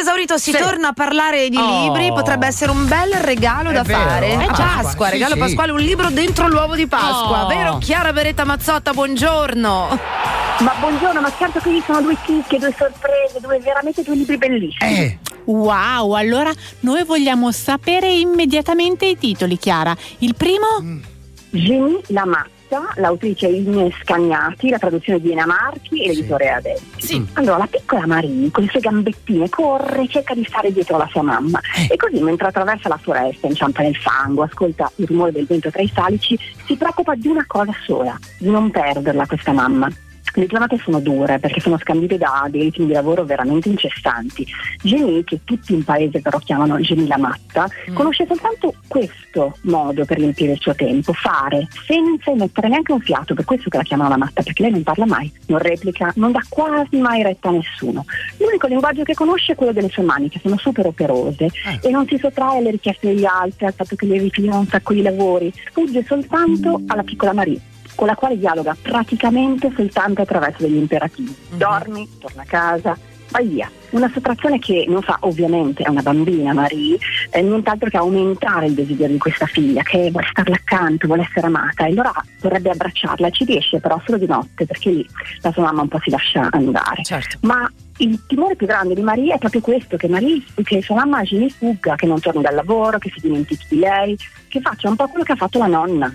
esaurito, si Sì. torna a parlare di Oh. libri, potrebbe essere un bel regalo È da vero, fare. a A Pasqua, Pasqua, sì, regalo sì. pasquale, un libro dentro l'uovo di Pasqua, Oh. vero? Chiara Beretta Mazzotta, buongiorno. Ma buongiorno, ma certo che ci sono due chicche, due sorprese, due veramente due libri bellissimi. Eh, Wow, allora noi vogliamo sapere immediatamente i titoli, Chiara. Il primo? Genie la matta, l'autrice è Scagnati, la traduzione di Ena Marchi e l'editore Adelti. Sì. Allora, la piccola Marie, con le sue gambettine, corre, cerca di stare dietro alla sua mamma. E così, mentre attraversa la foresta, inciampa nel fango, ascolta il rumore del vento tra i salici, si preoccupa di una cosa sola, di non perderla questa mamma. Le giornate sono dure perché sono scandite da dei ritmi di lavoro veramente incessanti. Genie, che tutti in paese però chiamano Genie la matta, Mm. conosce soltanto questo modo per riempire il suo tempo, fare, senza emettere neanche un fiato, per questo che la chiamano la matta, perché lei non parla mai, non replica, non dà quasi mai retta a nessuno. L'unico linguaggio che conosce è quello delle sue mani, che sono super operose, e non si sottrae alle richieste degli altri, al fatto che le rifilino un sacco di lavori, fugge soltanto alla piccola Marie con la quale dialoga praticamente soltanto attraverso degli imperativi. Dormi, torna a casa, vai via. Una sottrazione che non fa ovviamente a una bambina, Marie, eh, nient'altro che aumentare il desiderio di questa figlia, che vuole starle accanto, vuole essere amata e allora vorrebbe abbracciarla, ci riesce però solo di notte perché lì la sua mamma un po' si lascia andare. Certo. Ma il timore più grande di Maria è proprio questo, che, Marie, che sua mamma Gini fugga, che non torni dal lavoro, che si dimentichi di lei, che faccia un po' quello che ha fatto la nonna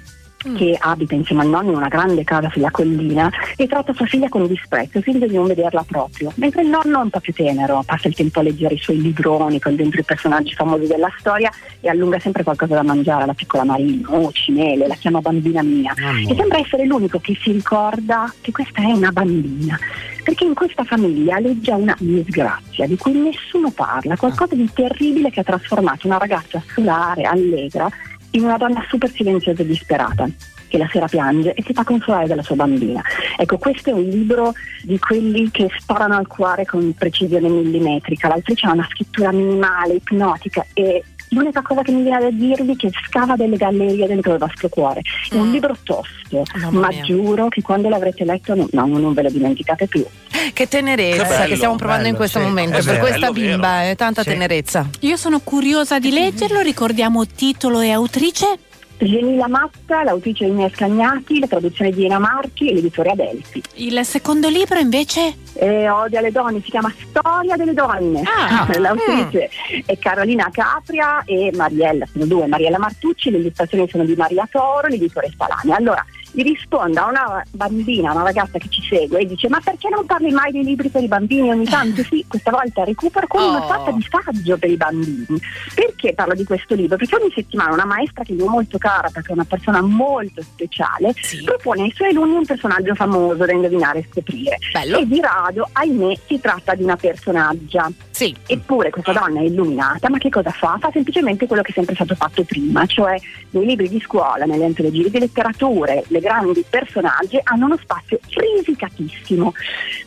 che abita insieme al nonno in una grande casa sulla collina e tratta sua figlia con disprezzo, finge di non vederla proprio. Mentre il nonno è un po' più tenero, passa il tempo a leggere i suoi libroni con dentro i personaggi famosi della storia e allunga sempre qualcosa da mangiare alla piccola Marina, noci, mele, la chiama bambina mia. E sembra essere l'unico che si ricorda che questa è una bambina. Perché in questa famiglia aleggia una disgrazia di cui nessuno parla, qualcosa di terribile che ha trasformato una ragazza solare, allegra, in una donna super silenziosa e disperata che la sera piange e si fa consolare dalla sua bambina. Ecco, questo è un libro di quelli che sparano al cuore con precisione millimetrica. L'autrice ha una scrittura minimale, ipnotica e l'unica cosa che mi viene da dirvi è che scava delle gallerie dentro il vostro cuore. È un Mm. libro tosto, Mamma ma mia. giuro che quando l'avrete letto no, no, non ve lo dimenticate più. Che tenerezza Che che, bello, stiamo provando in bello, questo sì. momento È per vero, questa bello, vero. bimba, è tanta Sì. tenerezza. Io sono curiosa di leggerlo, ricordiamo titolo e autrice. Geni la matta, l'autrice Ines Cagnati, la traduzione di Ena Marchi e l'editore Adelti. Il secondo libro invece? E odia le donne, si chiama Storia delle donne. Ah. L'autrice è Carolina Capria e Mariella, sono due, Mariella Martucci, le illustrazioni sono di Maria Toro, l'editore Spalani. Allora, gli risponde a una bambina, una ragazza che ci segue e dice ma perché non parli mai dei libri per i bambini ogni tanto? Sì, questa volta recupero con una Oh. sorta di saggio per i bambini. Perché parlo di questo libro? Perché ogni settimana una maestra che io ho molto cara, perché è una persona molto speciale, Sì. propone ai suoi alunni un personaggio famoso da indovinare e scoprire. Bello. E di rado, ahimè, si tratta di una personaggia. Sì. Eppure questa donna è illuminata, ma che cosa fa? Fa semplicemente quello che è sempre stato fatto prima, cioè nei libri di scuola, nelle antologie di letterature, le grandi personaggi hanno uno spazio risicatissimo.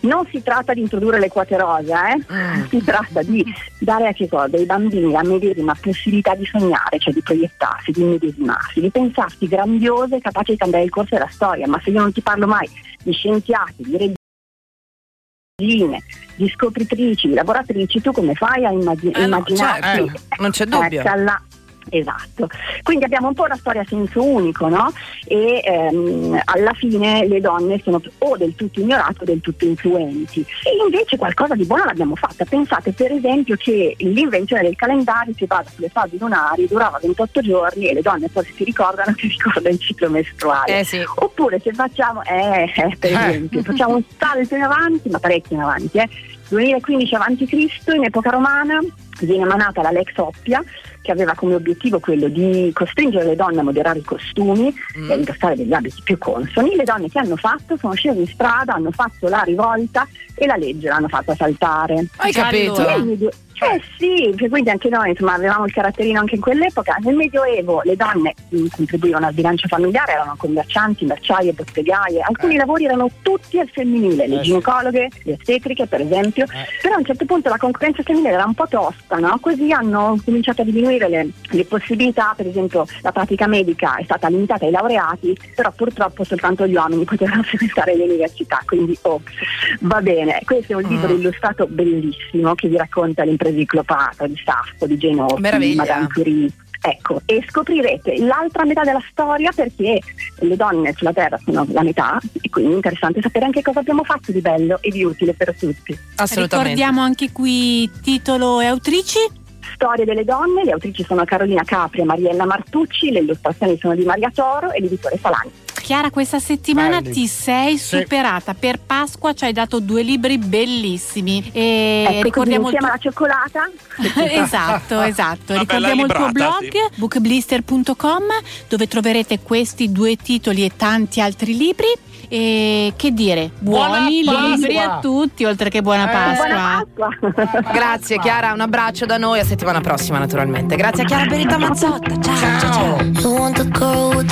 Non si tratta di introdurre le quote rosa, eh? Mm. si tratta di dare a che cosa? Ai bambini la medesima possibilità di sognare, cioè di proiettarsi, di immedesimarsi, di pensarsi grandiose e capaci di cambiare il corso della storia. Ma se io non ti parlo mai di scienziati, di regine, di scopritrici, di lavoratrici, tu come fai a immagi- Eh no, immaginarti? certo, non c'è dubbio. Ecco, la- Esatto, quindi abbiamo un po' una storia a senso unico, no? E ehm, alla fine le donne sono o del tutto ignorate o del tutto influenti. E invece qualcosa di buono l'abbiamo fatta. Pensate per esempio che l'invenzione del calendario si basa sulle fasi lunari, durava 28 giorni e le donne poi si ricordano che ricorda il ciclo mestruale. Eh sì. Oppure se facciamo, eh, eh, per esempio, facciamo un salto in avanti, ma parecchio in avanti, eh. 2015 a.C., in epoca romana, viene emanata la Lex Oppia, che aveva come obiettivo quello di costringere le donne a moderare i costumi Mm. e a indossare degli abiti più consoni. Le donne che hanno fatto sono scese in strada, hanno fatto la rivolta e la legge l'hanno fatta saltare. Hai capito? Nel Eh sì, perché quindi anche noi insomma, avevamo il caratterino anche in quell'epoca. Nel Medioevo le donne mh, contribuivano al bilancio familiare, erano commercianti, merciaie, bottegaie, alcuni lavori erano tutti al femminile, le Eh sì. ginecologhe, le ostetriche per esempio, però a un certo punto la concorrenza femminile era un po' tosta, no? così hanno cominciato a diminuire le, le possibilità, per esempio la pratica medica è stata limitata ai laureati, però purtroppo soltanto gli uomini potevano frequentare le università, quindi oh, va bene. Questo è un libro Mm. illustrato bellissimo che vi racconta l'impresa sempre di Cleopatra, di Saffo, di Austen, di. Madame Curie. Ecco, e scoprirete l'altra metà della storia perché le donne sulla Terra sono la metà e quindi è interessante sapere anche cosa abbiamo fatto di bello e di utile per tutti. Assolutamente. Ricordiamo anche qui titolo e autrici. Storie delle donne, le autrici sono Carolina Capri e Mariella Martucci, le illustrazioni sono di Maria Toro e l'editore Falani. Chiara, questa settimana Belli. ti sei Sì. superata. Per Pasqua ci hai dato due libri bellissimi. E ecco, così ricordiamo il tuo- alla cioccolata esatto, esatto. Una Ricordiamo il tuo blog bookblister.com dove troverete questi due titoli e tanti altri libri. E che dire, Buona buoni Pasqua! libri a tutti, oltre che buona Eh. Pasqua. Buona Pasqua! Grazie Chiara, un abbraccio da noi, a settimana prossima naturalmente. Grazie a Chiara Beretta Mazzotta. Ciao ciao ciao. Ciao.